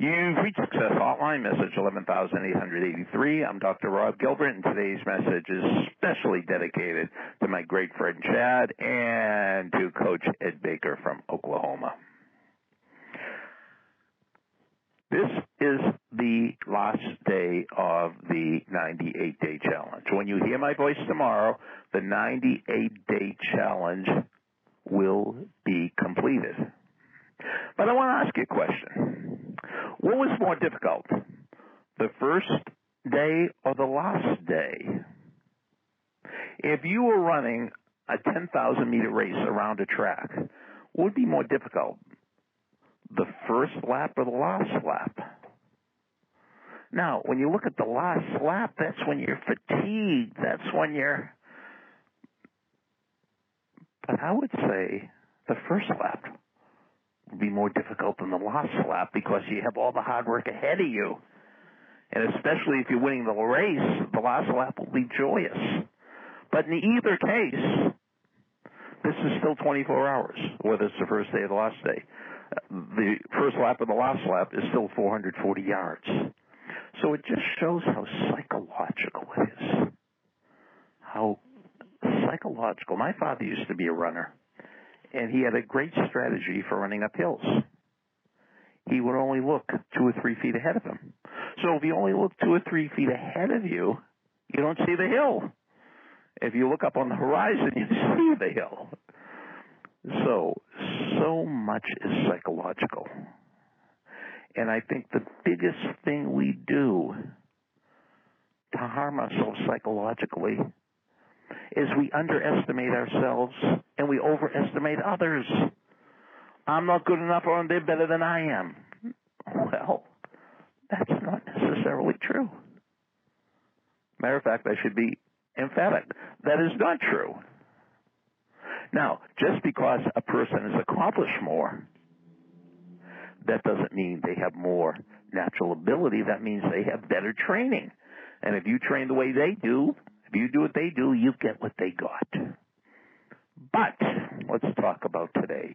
You've reached Success Hotline, message 11883. I'm Dr. Rob Gilbert, and today's message is specially dedicated to my great friend Chad and to Coach Ed Baker from Oklahoma. This is the last day of the 98 day challenge. When you hear my voice tomorrow, the 98 day challenge will be completed. But I want to ask you a question. What was more difficult, the first day or the last day? If you were running a 10,000 meter race around a track, what would be more difficult, the first lap or the last lap? Now, when you look at the last lap, that's when you're fatigued. That's when you're. But I would say the first lap be more difficult than the last lap because you have all the hard work ahead of you. And especially if you're winning the race, the last lap will be joyous. But in either case, this is still 24 hours, whether it's the first day or the last day. The first lap and the last lap is still 440 yards. So it just shows how psychological it is. How psychological. My father used to be a runner and he had a great strategy for running up hills. He would only look two or three feet ahead of him. So if you only look two or three feet ahead of you, you don't see the hill. If you look up on the horizon, you see the hill. So, so much is psychological. And I think the biggest thing we do to harm ourselves psychologically is we underestimate ourselves and we overestimate others. I'm not good enough or they're better than I am. Well, that's not necessarily true. Matter of fact, I should be emphatic. That is not true. Now, just because a person has accomplished more, that doesn't mean they have more natural ability. That means they have better training. And if you train the way they do, if you do what they do, you get what they got. But let's talk about today.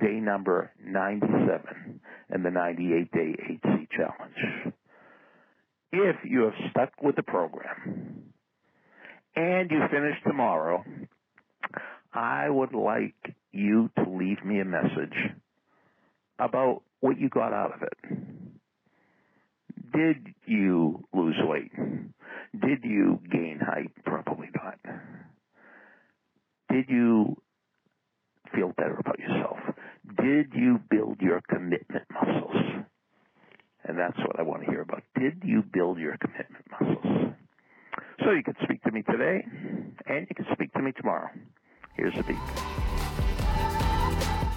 Day number 97 and the 98 day HC challenge. If you have stuck with the program and you finish tomorrow, I would like you to leave me a message about what you got out of it. Did you lose weight? Did you gain height? Probably not. Did you feel better about yourself? Did you build your commitment muscles? And that's what I want to hear about. Did you build your commitment muscles? So you can speak to me today, and you can speak to me tomorrow. Here's the beat.